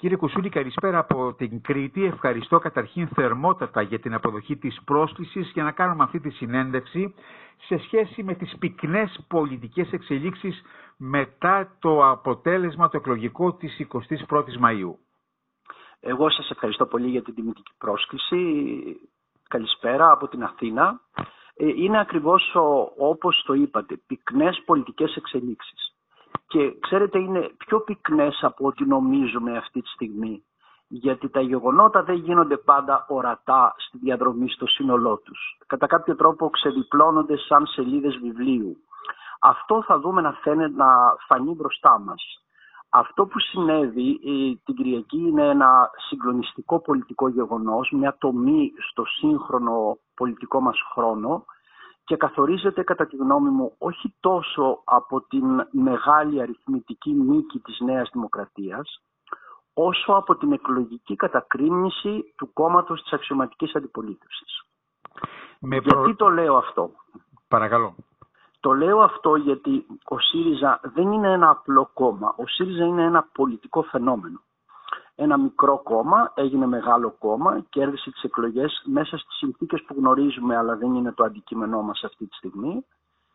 Κύριε Κουσούλη, καλησπέρα από την Κρήτη. Ευχαριστώ καταρχήν θερμότατα για την αποδοχή της πρόσκλησης για να κάνουμε αυτή τη συνέντευξη σε σχέση με τις πυκνές πολιτικές εξελίξεις μετά το αποτέλεσμα το εκλογικό της 21ης Μαΐου. Εγώ σας ευχαριστώ πολύ για την τιμητική πρόσκληση. Καλησπέρα από την Αθήνα. Ε, είναι ακριβώς όπως το είπατε, πυκνές πολιτικές εξελίξεις και ξέρετε είναι πιο πυκνές από ό,τι νομίζουμε αυτή τη στιγμή γιατί τα γεγονότα δεν γίνονται πάντα ορατά στη διαδρομή στο σύνολό τους. Κατά κάποιο τρόπο ξεδιπλώνονται σαν σελίδες βιβλίου. Αυτό θα δούμε να, φαίνεται, να φανεί μπροστά μας. Αυτό που συνέβη την Κυριακή είναι ένα συγκλονιστικό πολιτικό γεγονός, μια τομή στο σύγχρονο πολιτικό μας χρόνο και καθορίζεται κατά τη γνώμη μου όχι τόσο από την μεγάλη αριθμητική νίκη της Νέας Δημοκρατίας, όσο από την εκλογική κατακρίνηση του κόμματος της αξιωματικής αντιπολίτευσης. Γιατί το λέω αυτό; Παρακαλώ. Το λέω αυτό γιατί ο ΣΥΡΙΖΑ δεν είναι ένα απλό κόμμα. Ο ΣΥΡΙΖΑ είναι ένα πολιτικό φαινόμενο ένα μικρό κόμμα, έγινε μεγάλο κόμμα, κέρδισε τις εκλογές μέσα στις συνθήκες που γνωρίζουμε αλλά δεν είναι το αντικείμενό μας αυτή τη στιγμή.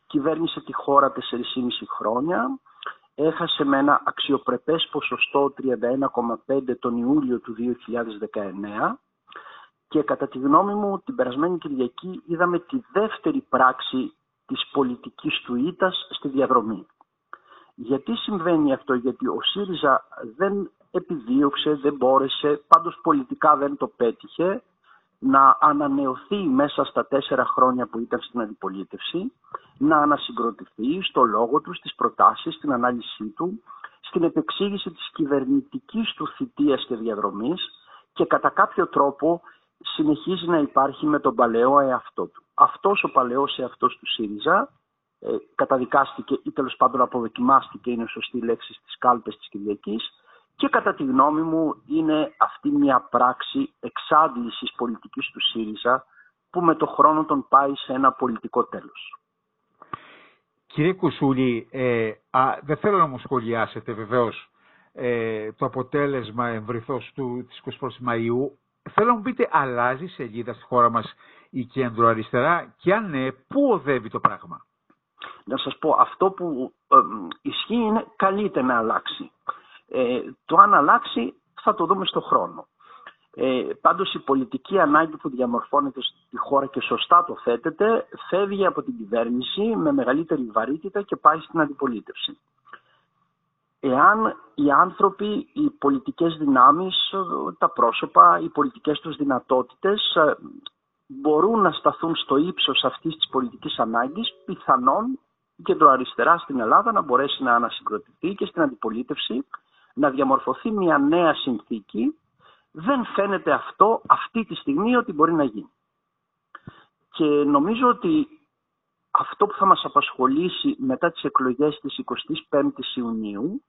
Κυβέρνησε τη χώρα 4,5 χρόνια, έχασε με ένα αξιοπρεπές ποσοστό 31,5 τον Ιούλιο του 2019 και κατά τη γνώμη μου την περασμένη Κυριακή είδαμε τη δεύτερη πράξη της πολιτικής του ήτας στη διαδρομή. Γιατί συμβαίνει αυτό, γιατί ο ΣΥΡΙΖΑ δεν επιδίωξε, δεν μπόρεσε, πάντως πολιτικά δεν το πέτυχε να ανανεωθεί μέσα στα τέσσερα χρόνια που ήταν στην αντιπολίτευση, να ανασυγκροτηθεί στο λόγο του, στις προτάσεις, στην ανάλυση του, στην επεξήγηση της κυβερνητικής του θητείας και διαδρομής και κατά κάποιο τρόπο συνεχίζει να υπάρχει με τον παλαιό εαυτό του. Αυτός ο παλαιός εαυτός του ΣΥΡΙΖΑ ε, καταδικάστηκε ή τέλος πάντων αποδοκιμάστηκε, είναι σωστή λέξη στις κάλπες της Κυριακής, και κατά τη γνώμη μου είναι αυτή μια πράξη εξάντλησης πολιτικής του ΣΥΡΙΖΑ που με το χρόνο τον πάει σε ένα πολιτικό τέλος. Κύριε Κουσούλη, ε, α, δεν θέλω να μου σχολιάσετε βεβαίως ε, το αποτέλεσμα εμβριθώς του, της 21 Μαΐου. Θέλω να μου πείτε, αλλάζει σελίδα στη χώρα μας η κέντρο αριστερά και αν ναι, πού οδεύει το πράγμα; Να σας πω, αυτό που ε, ισχύει είναι καλύτερα να αλλάξει. Ε, το αν αλλάξει θα το δούμε στο χρόνο. Ε, πάντως η πολιτική ανάγκη που διαμορφώνεται στη χώρα και σωστά το θέτεται φεύγει από την κυβέρνηση με μεγαλύτερη βαρύτητα και πάει στην αντιπολίτευση. Εάν οι άνθρωποι, οι πολιτικές δυνάμεις, τα πρόσωπα, οι πολιτικές τους δυνατότητες ε, μπορούν να σταθούν στο ύψος αυτής της πολιτικής ανάγκης, πιθανόν η κεντροαριστερά στην Ελλάδα να μπορέσει να ανασυγκροτηθεί και στην αντιπολίτευση να διαμορφωθεί μια νέα συνθήκη, δεν φαίνεται αυτό αυτή τη στιγμή ότι μπορεί να γίνει. Και νομίζω ότι αυτό που θα μας απασχολήσει μετά τις εκλογές της 25ης Ιουνίου,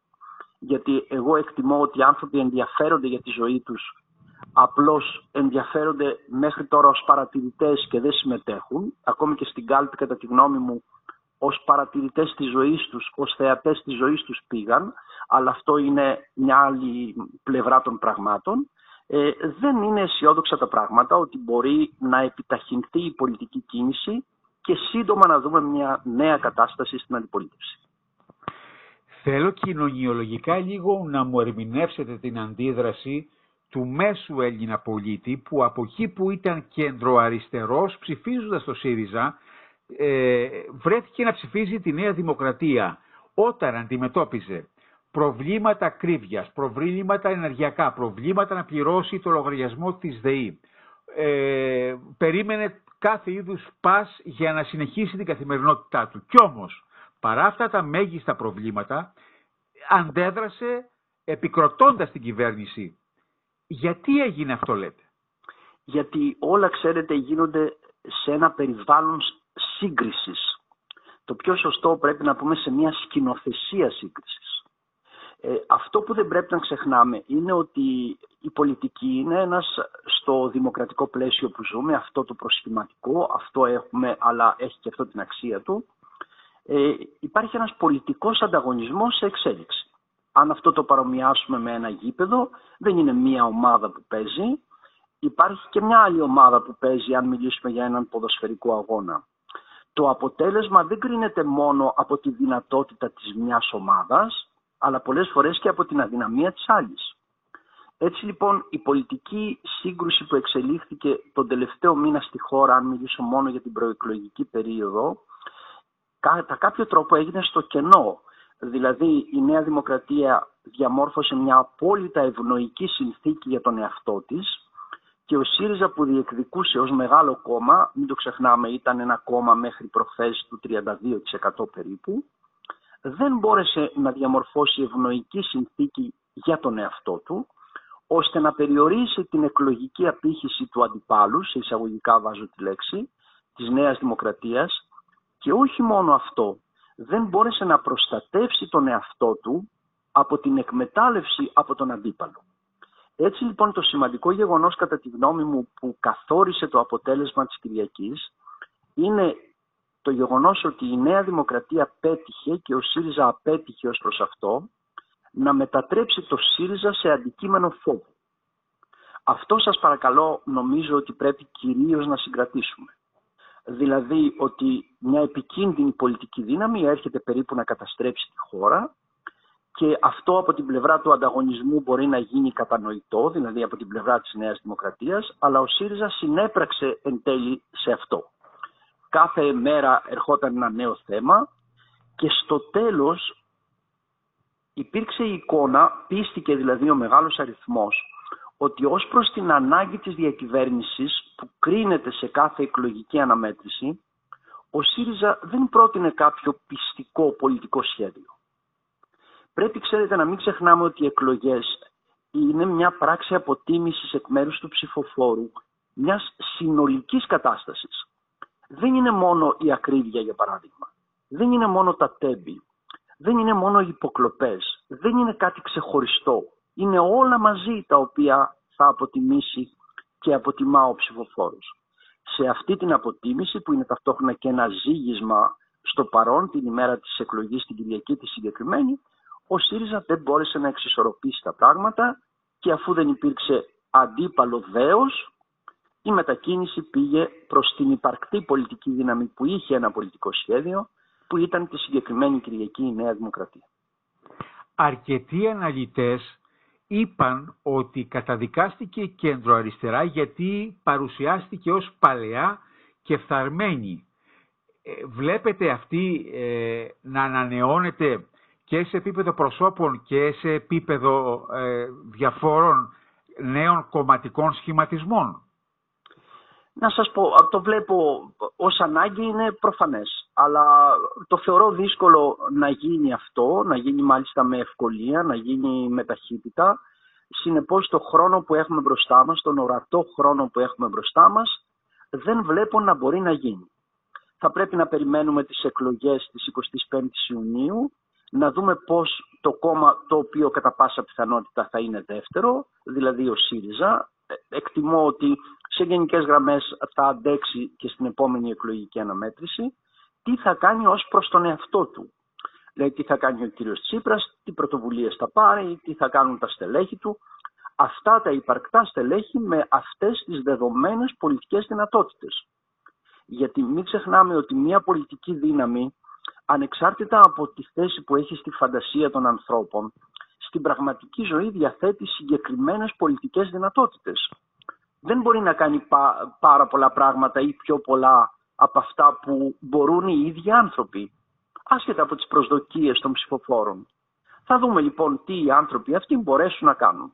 γιατί εγώ εκτιμώ ότι οι άνθρωποι ενδιαφέρονται για τη ζωή τους, απλώς ενδιαφέρονται μέχρι τώρα ως παρατηρητές και δεν συμμετέχουν, ακόμη και στην κάλπη κατά τη γνώμη μου ως παρατηρητές της ζωής τους, ως θεατές της ζωής τους πήγαν, αλλά αυτό είναι μια άλλη πλευρά των πραγμάτων. Ε, δεν είναι αισιόδοξα τα πράγματα ότι μπορεί να επιταχυνθεί η πολιτική κίνηση και σύντομα να δούμε μια νέα κατάσταση στην αντιπολίτευση. Θέλω κοινωνιολογικά λίγο να μου ερμηνεύσετε την αντίδραση του μέσου Έλληνα πολίτη που από εκεί που ήταν κεντροαριστερός ψηφίζοντας το ΣΥΡΙΖΑ ε, βρέθηκε να ψηφίζει τη Νέα Δημοκρατία όταν αντιμετώπιζε προβλήματα ακρίβειας, προβλήματα ενεργειακά, προβλήματα να πληρώσει το λογαριασμό της ΔΕΗ. Ε, περίμενε κάθε είδους πας για να συνεχίσει την καθημερινότητά του. Κι όμως, παρά αυτά τα μέγιστα προβλήματα, αντέδρασε επικροτώντας την κυβέρνηση. Γιατί έγινε αυτό λέτε; Γιατί όλα ξέρετε γίνονται σε ένα περιβάλλον σύγκρισης. Το πιο σωστό πρέπει να πούμε σε μια σκηνοθεσία σύγκρισης. Ε, αυτό που δεν πρέπει να ξεχνάμε είναι ότι η πολιτική είναι ένας στο δημοκρατικό πλαίσιο που ζούμε, αυτό το προσχηματικό, αυτό έχουμε αλλά έχει και αυτό την αξία του. Ε, υπάρχει ένας πολιτικός ανταγωνισμός σε εξέλιξη. Αν αυτό το παρομοιάσουμε με ένα γήπεδο, δεν είναι μία ομάδα που παίζει, υπάρχει και μια άλλη ομάδα που παίζει αν μιλήσουμε για έναν ποδοσφαιρικό αγώνα. Το αποτέλεσμα δεν κρίνεται μόνο από τη δυνατότητα της μιας ομάδας, αλλά πολλές φορές και από την αδυναμία της άλλης. Έτσι λοιπόν η πολιτική σύγκρουση που εξελίχθηκε τον τελευταίο μήνα στη χώρα, αν μιλήσω μόνο για την προεκλογική περίοδο, κατά κάποιο τρόπο έγινε στο κενό. Δηλαδή η Νέα Δημοκρατία διαμόρφωσε μια απόλυτα ευνοϊκή συνθήκη για τον εαυτό της και ο ΣΥΡΙΖΑ που διεκδικούσε ως μεγάλο κόμμα, μην το ξεχνάμε ήταν ένα κόμμα μέχρι προχθές του 32% περίπου, δεν μπόρεσε να διαμορφώσει ευνοϊκή συνθήκη για τον εαυτό του, ώστε να περιορίσει την εκλογική απήχηση του αντιπάλου, σε εισαγωγικά βάζω τη λέξη, της Νέας Δημοκρατίας και όχι μόνο αυτό, δεν μπόρεσε να προστατεύσει τον εαυτό του από την εκμετάλλευση από τον αντίπαλο. Έτσι λοιπόν το σημαντικό γεγονός κατά τη γνώμη μου που καθόρισε το αποτέλεσμα της Κυριακής είναι το γεγονός ότι η Νέα Δημοκρατία πέτυχε και ο ΣΥΡΙΖΑ απέτυχε ως προς αυτό να μετατρέψει το ΣΥΡΙΖΑ σε αντικείμενο φόβου. Αυτό σας παρακαλώ νομίζω ότι πρέπει κυρίως να συγκρατήσουμε. Δηλαδή ότι μια επικίνδυνη πολιτική δύναμη έρχεται περίπου να καταστρέψει τη χώρα και αυτό από την πλευρά του ανταγωνισμού μπορεί να γίνει κατανοητό, δηλαδή από την πλευρά της Νέας Δημοκρατίας, αλλά ο ΣΥΡΙΖΑ συνέπραξε εν τέλει σε αυτό. Κάθε μέρα ερχόταν ένα νέο θέμα και στο τέλος υπήρξε η εικόνα, πίστηκε δηλαδή ο μεγάλος αριθμός, ότι ως προς την ανάγκη της διακυβέρνησης που κρίνεται σε κάθε εκλογική αναμέτρηση, ο ΣΥΡΙΖΑ δεν πρότεινε κάποιο πιστικό πολιτικό σχέδιο. Πρέπει, ξέρετε, να μην ξεχνάμε ότι οι εκλογές είναι μια πράξη αποτίμησης εκ μέρους του ψηφοφόρου μιας συνολικής κατάστασης. Δεν είναι μόνο η ακρίβεια, για παράδειγμα. Δεν είναι μόνο τα τέμπη. Δεν είναι μόνο οι υποκλοπές. Δεν είναι κάτι ξεχωριστό. Είναι όλα μαζί τα οποία θα αποτιμήσει και αποτιμά ο ψηφοφόρος. Σε αυτή την αποτίμηση που είναι ταυτόχρονα και ένα ζήγισμα στο παρόν την ημέρα της εκλογής την Κυριακή τη συγκεκριμένη ο ΣΥΡΙΖΑ δεν μπόρεσε να εξισορροπήσει τα πράγματα και αφού δεν υπήρξε αντίπαλο δέος, η μετακίνηση πήγε προς την υπαρκτή πολιτική δύναμη που είχε ένα πολιτικό σχέδιο, που ήταν τη συγκεκριμένη Κυριακή η Νέα Δημοκρατία. Αρκετοί αναλυτές είπαν ότι καταδικάστηκε κέντρο αριστερά γιατί παρουσιάστηκε ως παλαιά και φθαρμένη. Ε, βλέπετε αυτή ε, να ανανεώνεται και σε επίπεδο προσώπων και σε επίπεδο ε, διαφόρων νέων κομματικών σχηματισμών. Να σας πω, το βλέπω ως ανάγκη είναι προφανές, αλλά το θεωρώ δύσκολο να γίνει αυτό, να γίνει μάλιστα με ευκολία, να γίνει με ταχύτητα. Συνεπώς το χρόνο που έχουμε μπροστά μας, τον ορατό χρόνο που έχουμε μπροστά μας, δεν βλέπω να μπορεί να γίνει. Θα πρέπει να περιμένουμε τις εκλογές της 25ης Ιουνίου να δούμε πώς το κόμμα το οποίο κατά πάσα πιθανότητα θα είναι δεύτερο, δηλαδή ο ΣΥΡΙΖΑ, ε, εκτιμώ ότι σε γενικές γραμμές θα αντέξει και στην επόμενη εκλογική αναμέτρηση, τι θα κάνει ως προς τον εαυτό του; Δηλαδή τι θα κάνει ο κύριος Τσίπρας, τι πρωτοβουλίες θα πάρει, τι θα κάνουν τα στελέχη του. Αυτά τα υπαρκτά στελέχη με αυτές τις δεδομένες πολιτικές δυνατότητες. Γιατί μην ξεχνάμε ότι μια πολιτική δύναμη ανεξάρτητα από τη θέση που έχει στη φαντασία των ανθρώπων, στην πραγματική ζωή διαθέτει συγκεκριμένες πολιτικές δυνατότητες. Δεν μπορεί να κάνει πάρα πολλά πράγματα ή πιο πολλά από αυτά που μπορούν οι ίδιοι άνθρωποι, άσχετα από τις προσδοκίες των ψηφοφόρων. Θα δούμε λοιπόν τι οι άνθρωποι αυτοί μπορέσουν να κάνουν.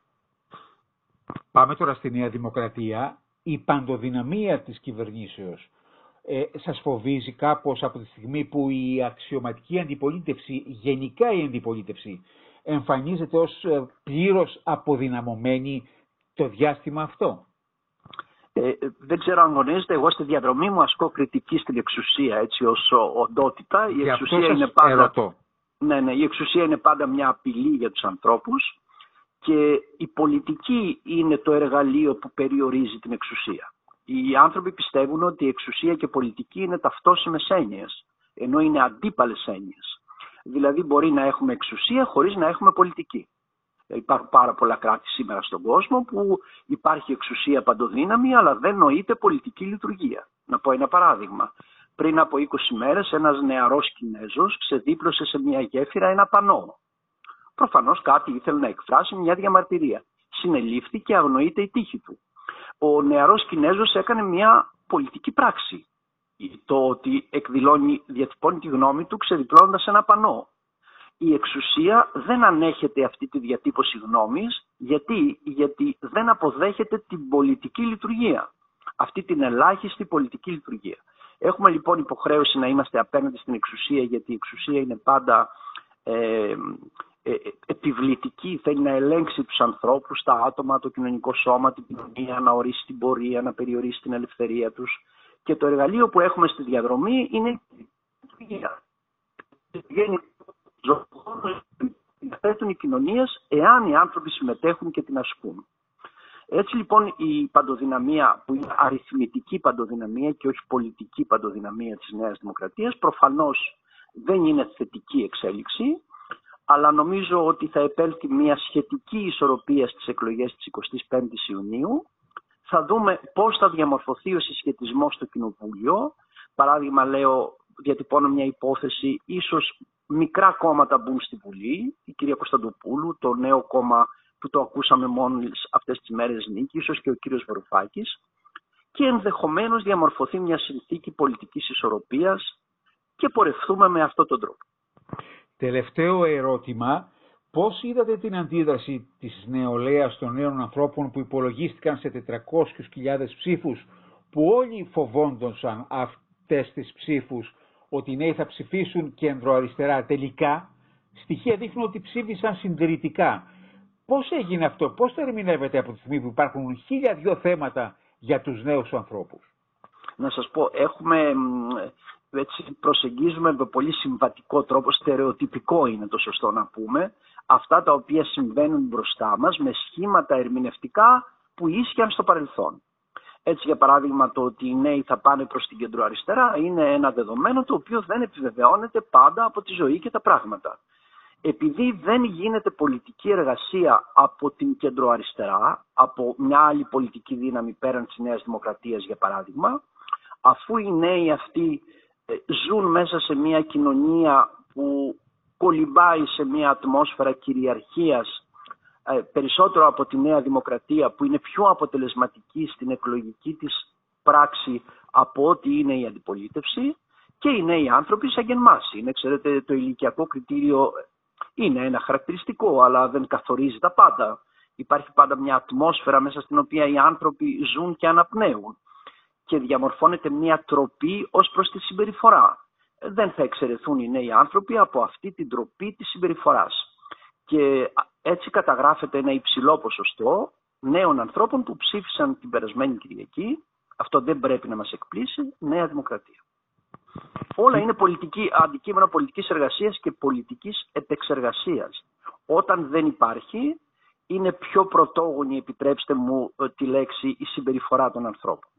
Πάμε τώρα στη Νέα Δημοκρατία. Η παντοδυναμία της κυβερνήσεως ε, σας φοβίζει κάπως από τη στιγμή που η αξιωματική αντιπολίτευση, γενικά η αντιπολίτευση, εμφανίζεται ως ε, πλήρως αποδυναμωμένη το διάστημα αυτό; Ε, δεν ξέρω αν γνωρίζετε, εγώ στη διαδρομή μου ασκώ κριτική στην εξουσία έτσι ως οντότητα. Η εξουσία είναι πάντα... Ναι, ναι, η εξουσία είναι πάντα μια απειλή για τους ανθρώπους και η πολιτική είναι το εργαλείο που περιορίζει την εξουσία οι άνθρωποι πιστεύουν ότι η εξουσία και η πολιτική είναι ταυτόσιμες έννοιες, ενώ είναι αντίπαλες έννοιες. Δηλαδή μπορεί να έχουμε εξουσία χωρίς να έχουμε πολιτική. Υπάρχουν πάρα πολλά κράτη σήμερα στον κόσμο που υπάρχει εξουσία παντοδύναμη αλλά δεν νοείται πολιτική λειτουργία. Να πω ένα παράδειγμα. Πριν από 20 μέρες ένας νεαρός Κινέζος ξεδίπλωσε σε μια γέφυρα ένα πανό. Προφανώς κάτι ήθελε να εκφράσει μια διαμαρτυρία. Συνελήφθη και αγνοείται η τύχη του. Ο νεαρός Κινέζος έκανε μια πολιτική πράξη. Το ότι εκδηλώνει, διατυπώνει τη γνώμη του ξεδιπλώνοντας ένα πανό η εξουσία δεν ανέχεται αυτή τη διατύπωση γνώμης. Γιατί, γιατί δεν αποδέχεται την πολιτική λειτουργία. Αυτή την ελάχιστη πολιτική λειτουργία. Έχουμε λοιπόν υποχρέωση να είμαστε απέναντι στην εξουσία γιατί η εξουσία είναι πάντα ε, ε, ε επιβλητική, θέλει να ελέγξει τους ανθρώπους, τα άτομα, το κοινωνικό σώμα, την κοινωνία, να ορίσει την πορεία, να περιορίσει την ελευθερία τους. Και το εργαλείο που έχουμε στη διαδρομή είναι η λειτουργία διαθέτουν οι κοινωνίες εάν οι άνθρωποι συμμετέχουν και την ασκούν. Έτσι λοιπόν η παντοδυναμία που είναι αριθμητική παντοδυναμία και όχι πολιτική παντοδυναμία της Νέας Δημοκρατίας προφανώς δεν είναι θετική εξέλιξη αλλά νομίζω ότι θα επέλθει μια σχετική ισορροπία στις εκλογές της 25ης Ιουνίου. Θα δούμε πώς θα διαμορφωθεί ο συσχετισμός στο Κοινοβούλιο. Παράδειγμα λέω, διατυπώνω μια υπόθεση, ίσως μικρά κόμματα μπουν στη Βουλή, η κυρία Κωνσταντοπούλου, το νέο κόμμα που το ακούσαμε μόλις αυτές τις μέρες νίκη, ίσως και ο κύριος Βαρουφάκης, και ενδεχομένως διαμορφωθεί μια συνθήκη πολιτικής ισορροπίας και πορευθούμε με αυτόν τον τρόπο. Τελευταίο ερώτημα, πώς είδατε την αντίδραση της νεολαίας των νέων ανθρώπων που υπολογίστηκαν σε 400.000 ψήφους, που όλοι φοβόντουσαν αυτές τις ψήφους ότι οι νέοι θα ψηφίσουν κέντρο-αριστερά. Τελικά, στοιχεία δείχνουν ότι ψήφισαν συντηρητικά. Πώς έγινε αυτό, πώς το ερμηνεύεται από τη στιγμή που υπάρχουν χίλια δυο θέματα για τους νέους ανθρώπους; Να σας πω, έχουμε, έτσι προσεγγίζουμε με πολύ συμβατικό τρόπο, στερεοτυπικό είναι το σωστό να πούμε, αυτά τα οποία συμβαίνουν μπροστά μας με σχήματα ερμηνευτικά που ίσχυαν στο παρελθόν. Έτσι για παράδειγμα το ότι οι νέοι θα πάνε προς την κεντροαριστερά είναι ένα δεδομένο το οποίο δεν επιβεβαιώνεται πάντα από τη ζωή και τα πράγματα. Επειδή δεν γίνεται πολιτική εργασία από την κεντροαριστερά, από μια άλλη πολιτική δύναμη πέραν της Νέας Δημοκρατίας για παράδειγμα, αφού οι νέοι αυτοί ε, ζουν μέσα σε μια κοινωνία που κολυμπάει σε μια ατμόσφαιρα κυριαρχίας ε, περισσότερο από τη Νέα Δημοκρατία που είναι πιο αποτελεσματική στην εκλογική της πράξη από ό,τι είναι η αντιπολίτευση και οι νέοι άνθρωποι σαν και εμάς. Είναι, ξέρετε, το ηλικιακό κριτήριο είναι ένα χαρακτηριστικό, αλλά δεν καθορίζει τα πάντα. Υπάρχει πάντα μια ατμόσφαιρα μέσα στην οποία οι άνθρωποι ζουν και αναπνέουν και διαμορφώνεται μια τροπή ως προς τη συμπεριφορά. Δεν θα εξαιρεθούν οι νέοι άνθρωποι από αυτή την τροπή της συμπεριφοράς. Και έτσι καταγράφεται ένα υψηλό ποσοστό νέων ανθρώπων που ψήφισαν την περασμένη Κυριακή. Αυτό δεν πρέπει να μας εκπλήσει. Νέα Δημοκρατία. Όλα είναι πολιτική, αντικείμενο πολιτικής εργασίας και πολιτικής επεξεργασίας. Όταν δεν υπάρχει, είναι πιο πρωτόγονη, επιτρέψτε μου ε, τη λέξη, η συμπεριφορά των ανθρώπων.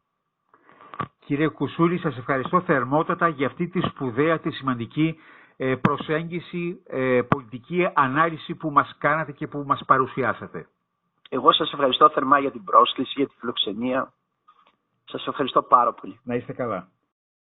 Κύριε Κουσούλη, σας ευχαριστώ θερμότατα για αυτή τη σπουδαία, τη σημαντική ε, προσέγγιση, ε, πολιτική ανάλυση που μας κάνατε και που μας παρουσιάσατε. Εγώ σας ευχαριστώ θερμά για την πρόσκληση, για τη φιλοξενία. Σας ευχαριστώ πάρα πολύ. Να είστε καλά.